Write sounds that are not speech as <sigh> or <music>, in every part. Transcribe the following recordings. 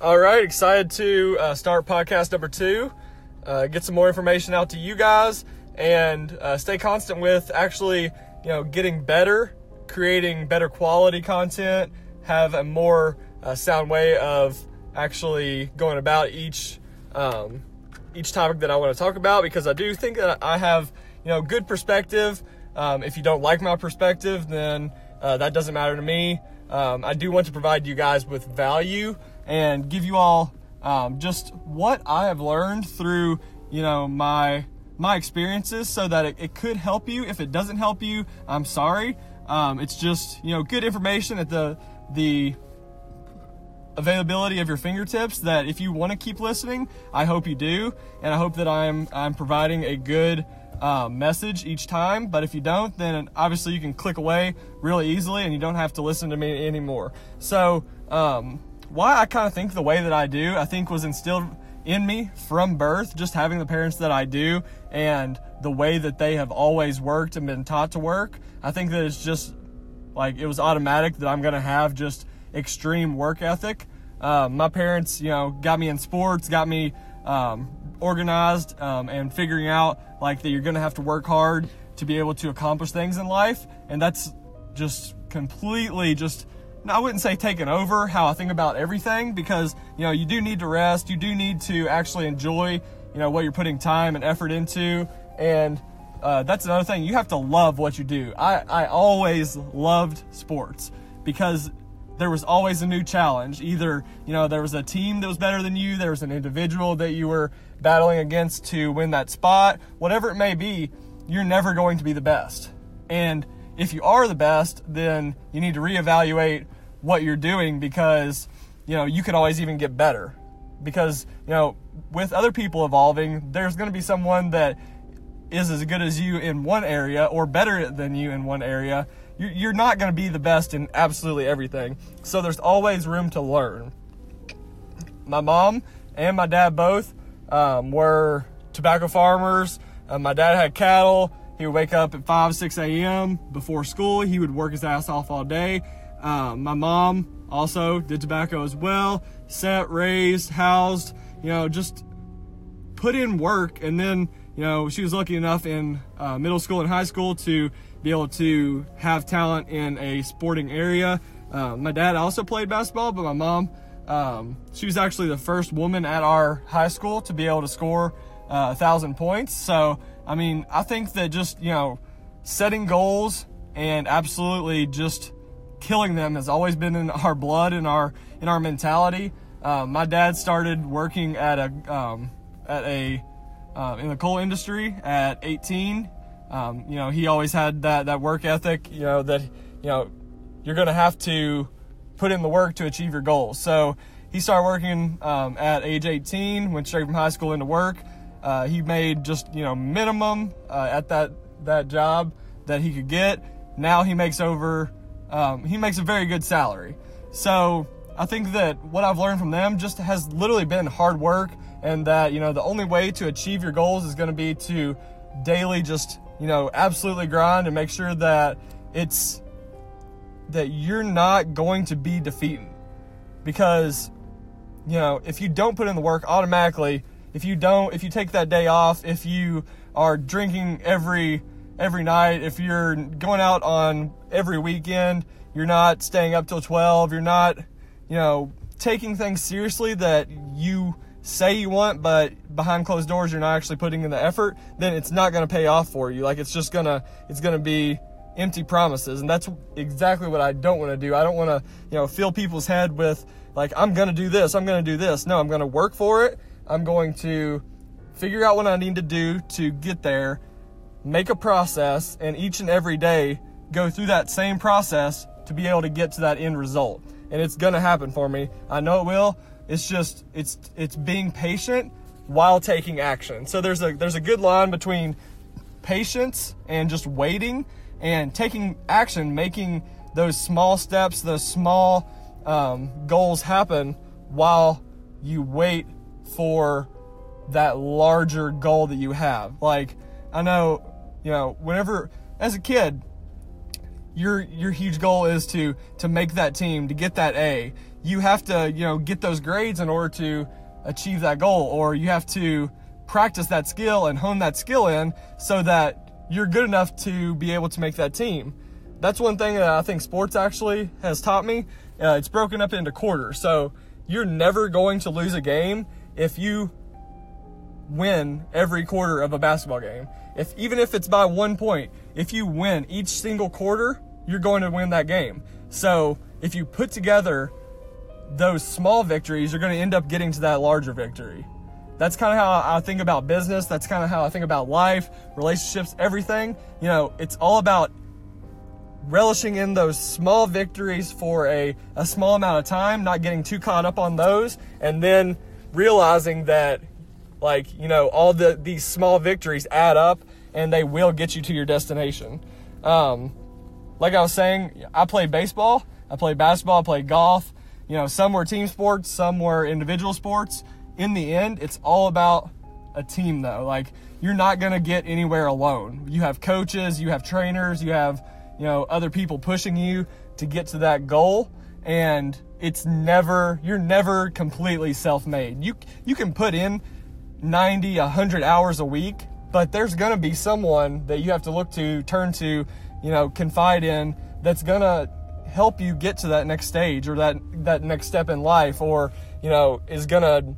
All right, excited to uh, start podcast number two, uh, get some more information out to you guys, and uh, stay constant with actually, you know, getting better, creating better quality content, have a more uh, sound way of actually going about each um, each topic that I want to talk about because I do think that I have, you know, good perspective. Um, if you don't like my perspective, then uh, that doesn't matter to me. Um, I do want to provide you guys with value and give you all um, just what I have learned through, you know, my my experiences, so that it, it could help you. If it doesn't help you, I'm sorry. Um, it's just you know good information at the the availability of your fingertips that if you want to keep listening i hope you do and i hope that i'm i'm providing a good uh, message each time but if you don't then obviously you can click away really easily and you don't have to listen to me anymore so um, why i kind of think the way that i do i think was instilled in me from birth just having the parents that i do and the way that they have always worked and been taught to work i think that it's just like it was automatic that i'm going to have just extreme work ethic. Uh, my parents, you know, got me in sports, got me um, organized, um, and figuring out like that you're going to have to work hard to be able to accomplish things in life, and that's just completely just. I wouldn't say taken over how I think about everything because you know you do need to rest, you do need to actually enjoy you know what you're putting time and effort into, and uh, that's another thing. You have to love what you do. I I always loved sports because there was always a new challenge. Either, you know, there was a team that was better than you, there was an individual that you were battling against to win that spot, whatever it may be, you're never going to be the best. And if you are the best, then you need to reevaluate what you're doing because, you know, you could always even get better. Because, you know, with other people evolving, there's going to be someone that is as good as you in one area or better than you in one area you're not going to be the best in absolutely everything. So there's always room to learn. My mom and my dad both um, were tobacco farmers. Uh, my dad had cattle. He would wake up at 5, 6 a.m. before school. He would work his ass off all day. Um, my mom also did tobacco as well. Set, raised, housed, you know, just put in work. And then, you know, she was lucky enough in uh, middle school and high school to be able to have talent in a sporting area. Uh, my dad also played basketball, but my mom, um, she was actually the first woman at our high school to be able to score uh, a thousand points. So, I mean, I think that just, you know, setting goals and absolutely just killing them has always been in our blood and our in our mentality. Uh, my dad started working at a um, at a uh, in the coal industry at 18 um, you know, he always had that, that work ethic, you know, that, you know, you're going to have to put in the work to achieve your goals. So he started working um, at age 18, went straight from high school into work. Uh, he made just, you know, minimum uh, at that, that job that he could get. Now he makes over, um, he makes a very good salary. So I think that what I've learned from them just has literally been hard work and that, you know, the only way to achieve your goals is going to be to daily just you know, absolutely grind and make sure that it's that you're not going to be defeated. Because, you know, if you don't put in the work automatically, if you don't, if you take that day off, if you are drinking every every night, if you're going out on every weekend, you're not staying up till 12, you're not, you know, taking things seriously that you say you want, but behind closed doors you're not actually putting in the effort, then it's not going to pay off for you. Like it's just gonna it's gonna be empty promises, and that's exactly what I don't want to do. I don't want to you know fill people's head with like I'm gonna do this, I'm gonna do this. No, I'm gonna work for it. I'm going to figure out what I need to do to get there, make a process, and each and every day go through that same process to be able to get to that end result. And it's gonna happen for me. I know it will. It's just it's it's being patient while taking action. So there's a there's a good line between patience and just waiting and taking action, making those small steps, those small um, goals happen while you wait for that larger goal that you have. Like I know, you know, whenever as a kid, your your huge goal is to to make that team, to get that A. you have to, you know, get those grades in order to achieve that goal, or you have to practice that skill and hone that skill in so that you're good enough to be able to make that team. That's one thing that I think sports actually has taught me. Uh, it's broken up into quarters. So you're never going to lose a game if you win every quarter of a basketball game. If even if it's by one point, if you win each single quarter, you're going to win that game. So if you put together those small victories, you're going to end up getting to that larger victory. That's kind of how I think about business. That's kind of how I think about life, relationships, everything. You know, it's all about relishing in those small victories for a, a small amount of time, not getting too caught up on those, and then realizing that like you know all the these small victories add up and they will get you to your destination. Um, like i was saying i played baseball i played basketball i played golf. You know some were team sports some were individual sports. In the end it's all about a team though. Like you're not going to get anywhere alone. You have coaches you have trainers you have you know other people pushing you to get to that goal. And it's never you're never completely self-made. You you can put in 90 100 hours a week but there's going to be someone that you have to look to turn to you know confide in that's going to help you get to that next stage or that that next step in life or you know is going to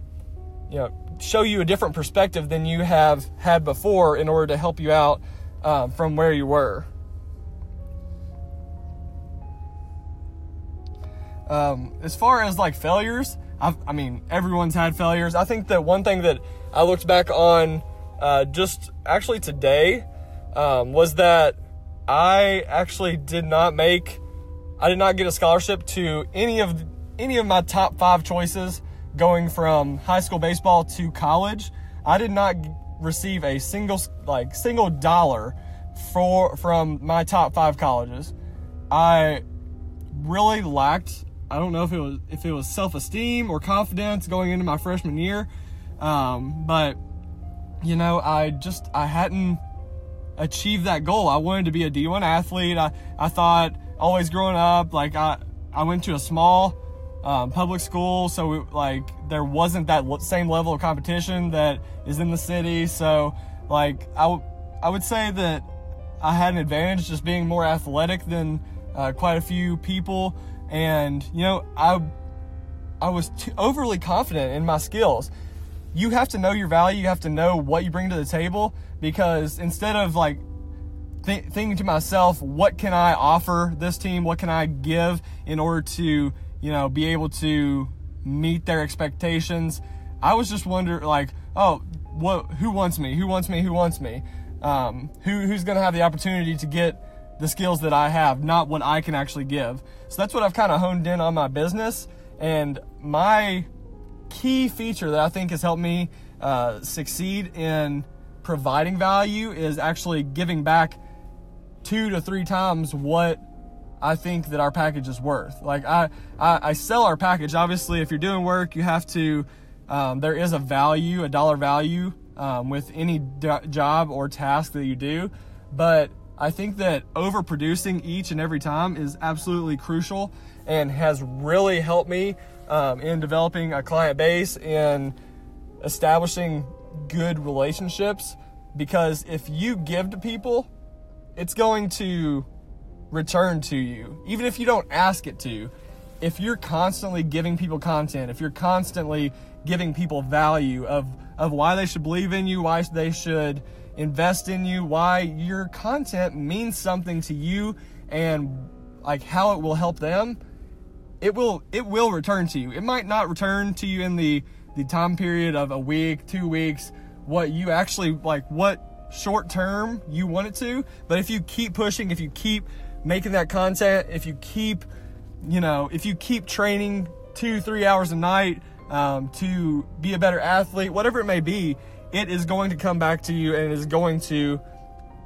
you know show you a different perspective than you have had before in order to help you out uh, from where you were um, as far as like failures I've, i mean everyone's had failures. I think that one thing that i looked back on uh, just actually today um, was that i actually did not make i did not get a scholarship to any of any of my top five choices going from high school baseball to college. I did not receive a single like single dollar for from my top five colleges. I really lacked I don't know if it was if it was self esteem or confidence going into my freshman year, um, but you know I just I hadn't achieved that goal. I wanted to be a D1 athlete. I I thought always growing up like I I went to a small um, public school, so like there wasn't that same level of competition that is in the city. So like I, w- I would say that I had an advantage just being more athletic than uh, quite a few people and you know I I was overly confident in my skills. You have to know your value. You have to know what you bring to the table because instead of like th- thinking to myself, what can I offer this team? What can I give in order to you know be able to meet their expectations? I was just wondering like, oh, what? Who wants me? Who wants me? Who wants me? Um, who who's to have the opportunity to get the skills that I have, not what I can actually give. So that's what I've kind of honed in on my business. And my key feature that I think has helped me uh, succeed in providing value is actually giving back two to three times what I think that our package is worth. Like I, I, I sell our package. Obviously, if you're doing work, you have to. Um, there is a value, a dollar value um, with any do- job or task that you do, but I think that overproducing each and every time is absolutely crucial and has really helped me um, in developing a client base and establishing good relationships. Because if you give to people, it's going to return to you, even if you don't ask it to. If you're constantly giving people content, if you're constantly giving people value of, of why they should believe in you, why they should invest in you, why your content means something to you and like how it will help them, it will it will return to you. It might not return to you in the the time period of a week, 2 weeks, what you actually like what short term you want it to, but if you keep pushing, if you keep making that content, if you keep you know, if you keep training 2 3 hours a night um, to be a better athlete, whatever it may be, it is going to come back to you and it is going to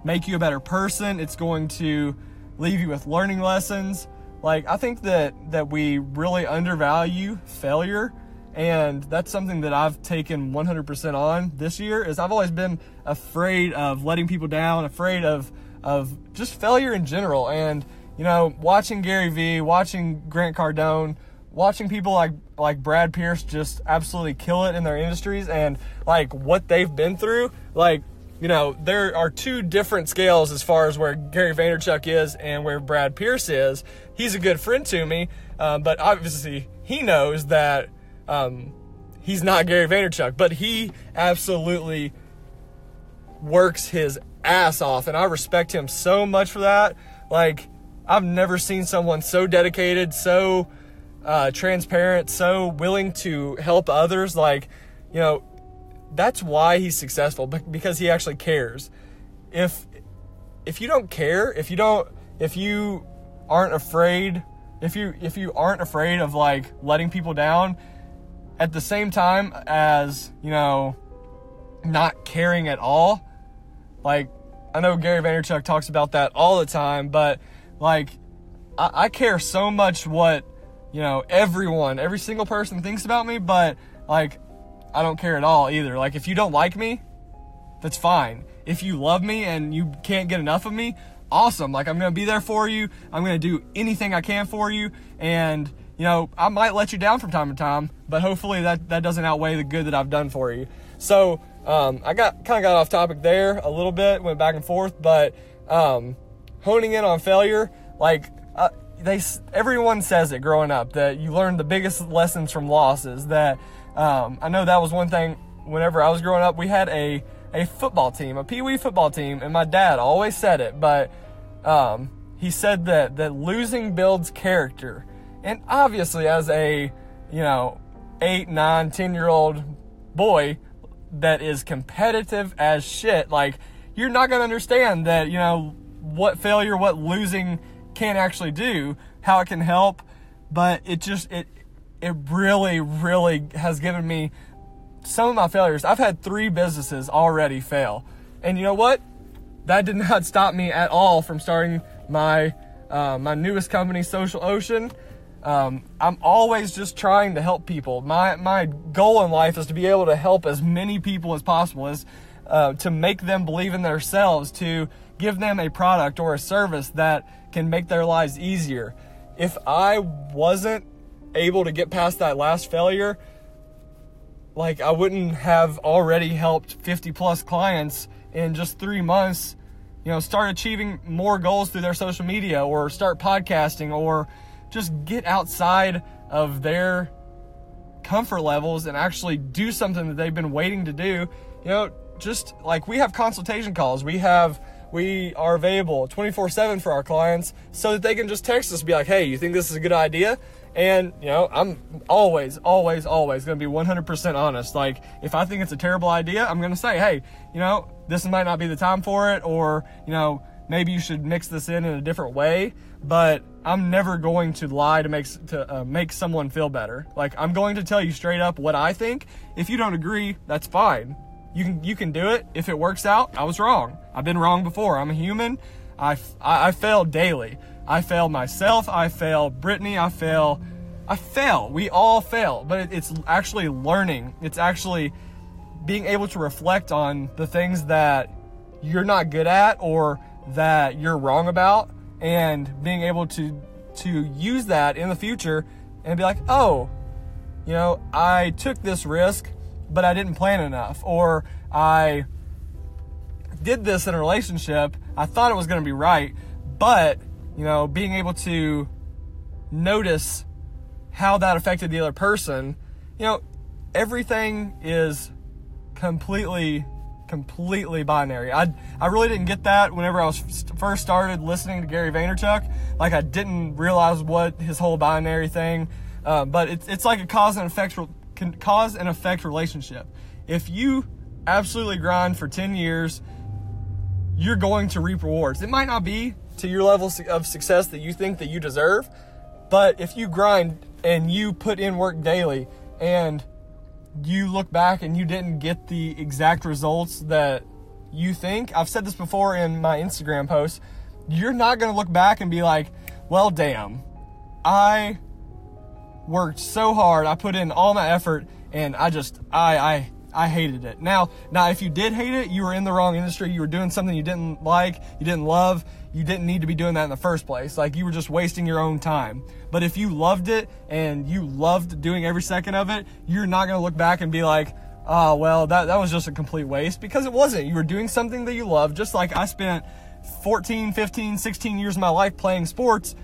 make you a better person. It's going to leave you with learning lessons. Like I think that that we really undervalue failure and that's something that I've taken 100% on this year is I've always been afraid of letting people down, afraid of of just failure in general and you know, watching Gary Vee, watching Grant Cardone, watching people like like Brad Pierce just absolutely kill it in their industries and like what they've been through, like you know, there are two different scales as far as where Gary Vaynerchuk is and where Brad Pierce is. He's a good friend to me, um, but obviously he knows that um, he's not Gary Vaynerchuk, but he absolutely works his ass off, and I respect him so much for that. Like, I've never seen someone so dedicated, so uh, transparent, so willing to help others. Like, you know, that's why he's successful because he actually cares. If if you don't care, if you don't, if you aren't afraid, if you if you aren't afraid of like letting people down, at the same time as you know, not caring at all, like I know Gary Vaynerchuk talks about that all the time, but like I, I care so much what you know everyone, every single person thinks about me, but like I don't care at all either. Like if you don't like me, that's fine. If you love me and you can't get enough of me, awesome. Like I'm gonna be there for you. I'm gonna do anything I can for you, and you know I might let you down from time to time, but hopefully that that doesn't outweigh the good that I've done for you. So um, I got kind of got off topic there a little bit, went back and forth, but um, honing in on failure, like. Uh, they everyone says it growing up that you learn the biggest lessons from losses that um, I know that was one thing whenever I was growing up, we had a, a football team, a pee wee football team, and my dad always said it, but um, he said that, that losing builds character. And obviously, as a, you know, eight, nine, ten year old boy that is competitive as shit, like, you're not to understand that, you know, what failure, what losing can actually do, how it can help. But it just, it, it really, really has given me some of my failures. I've had three businesses already fail. And you know what? That did not <laughs> stop me at all from starting my uh, my newest company, Social Ocean. Um, I'm always just trying to help people. My my goal in life is to be able to help as many people as possible, is uh, to make them believe in themselves, to give them a product or a service that can make their lives easier. If I wasn't able to get past that last failure, like I wouldn't have already helped 50 plus clients in just three months, you know, start achieving more goals through their social media or start podcasting or just get outside of their comfort levels and actually do something that they've been waiting to do. You know, just like we have consultation calls, we have we are available 24/7 for our clients so that they can just text us be like, "Hey, you think this is a good idea?" And, you know, I'm always, always, always going to be 100% honest. Like, if I think it's a terrible idea, I'm going to say, hey, you know, this might not be the time for it, or, you know, maybe you should mix this in in a different way. But I'm never going to lie to make to uh, make someone feel better. Like I'm going to tell you straight up what I think. If you don't agree, that's fine. You can you can do it. If it works out, I was wrong. I've been wrong before. I'm a human. I I, I fail daily. I fail myself. I fail Brittany. I fail. I fail. We all fail, but it's actually learning. It's actually being able to reflect on the things that you're not good at or that you're wrong about and being able to to use that in the future and be like, "Oh, you know, I took this risk, but I didn't plan enough." Or I did this in a relationship. I thought it was going to be right, but you know, being able to notice how that affected the other person, you know, everything is completely completely binary. I I really didn't get that whenever I was first started listening to Gary Vaynerchuk. Like I didn't realize what his whole binary thing, uh, but it's it's like a cause and effect cause and effect relationship. If you absolutely grind for 10 years, you're going to reap rewards. It might not be to your level of success that you think that you deserve. But if you grind and you put in work daily and you look back and you didn't get the exact results that you think, I've said this before in my Instagram posts, you're not going to look back and be like, well, damn, I worked so hard, I put in all my effort, and I just, I, I, I hated it. Now, now if you did hate it, you were in the wrong industry. You were doing something you didn't like, you didn't love. You didn't need to be doing that in the first place. Like you were just wasting your own time. But if you loved it and you loved doing every second of it, you're not going to look back and be like, "Oh, well, that that was just a complete waste" because it wasn't. You were doing something that you loved, just like I spent 14, 15, 16 years of my life playing sports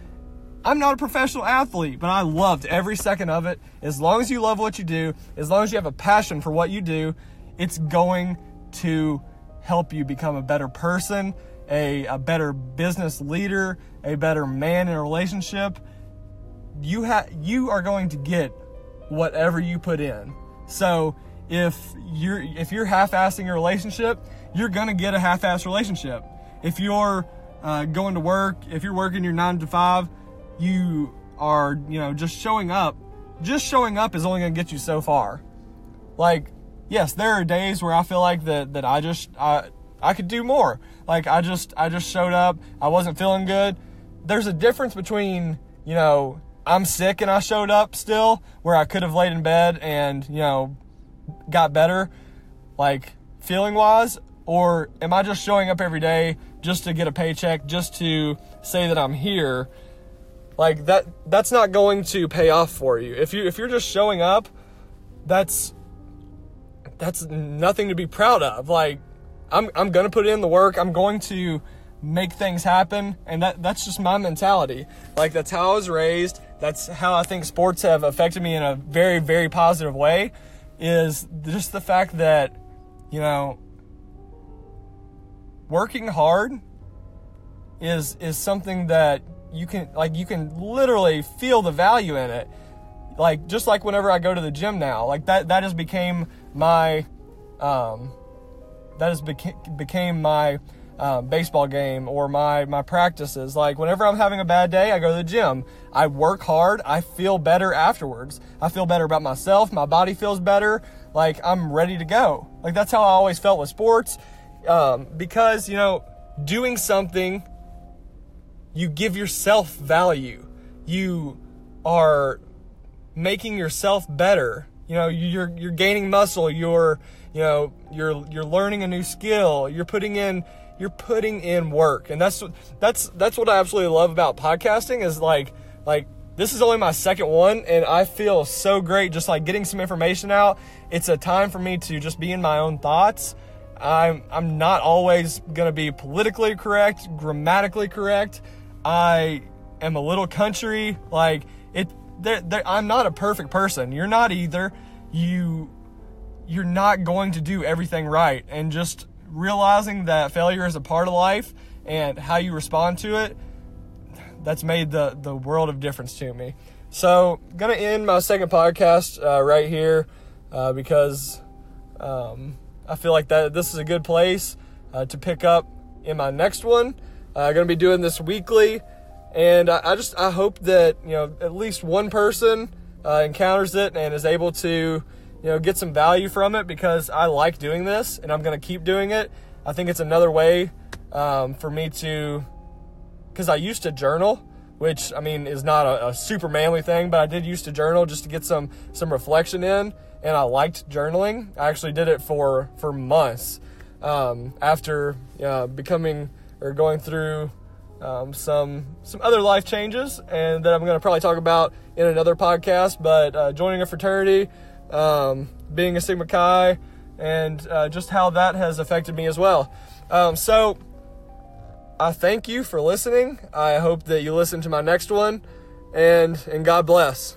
I'm not a professional athlete, but I loved every second of it. As long as you love what you do, as long as you have a passion for what you do, it's going to help you become a better person, a, a better business leader, a better man in a relationship. You have you are going to get whatever you put in. So if you're if you're half-assing your relationship, you're gonna get a half-ass relationship. If you're uh, going to work, if you're working your nine to five, you are, you know, just showing up, just showing up is only going to get you so far. Like, yes, there are days where I feel like that that I just I I could do more. Like I just I just showed up, I wasn't feeling good. There's a difference between, you know, I'm sick and I showed up still where I could have laid in bed and, you know, got better like feeling wise or am I just showing up every day just to get a paycheck, just to say that I'm here like that that's not going to pay off for you. If you if you're just showing up, that's that's nothing to be proud of. Like I'm I'm going to put in the work. I'm going to make things happen and that that's just my mentality. Like that's how I was raised. That's how I think sports have affected me in a very very positive way is just the fact that you know working hard is is something that you can like you can literally feel the value in it. Like just like whenever i go to the gym now like that that has became my um that has beca- became my um, baseball game or my my practices. Like whenever i'm having a bad day i go to the gym. I work hard. I feel better afterwards. I feel better about myself. My body feels better. Like i'm ready to go. Like that's how i always felt with sports. Um, because you know doing something you give yourself value. You are making yourself better. You know, you're you're gaining muscle. You're you know you're you're learning a new skill. You're putting in you're putting in work, and that's that's that's what I absolutely love about podcasting. Is like like this is only my second one, and I feel so great just like getting some information out. It's a time for me to just be in my own thoughts. I'm I'm not always gonna be politically correct, grammatically correct I am a little country. Like it, they're, they're, I'm not a perfect person. You're not either. You, you're not going to do everything right, and just realizing that failure is a part of life and how you respond to it. That's made the the world of difference to me. So, gonna end my second podcast uh, right here uh, because um, I feel like that this is a good place uh, to pick up in my next one. I'm going to be doing this weekly, and I, I, just I hope that you know at least one person uh, encounters it and is able to you know get some value from it because I like doing this and I'm going to keep doing it. I think it's another way um, for me to because I used to journal, which I mean is not a, a super manly thing, but I did used to journal just to get some some reflection in, and I liked journaling. I actually did it for for months um, after uh, becoming or going through um, some some other life changes, and that I'm going to probably talk about in another podcast. But uh, joining a fraternity, um, being a Sigma Chi, and uh, just how that has affected me as well. Um, so I thank you for listening. I hope that you listen to my next one, and and God bless.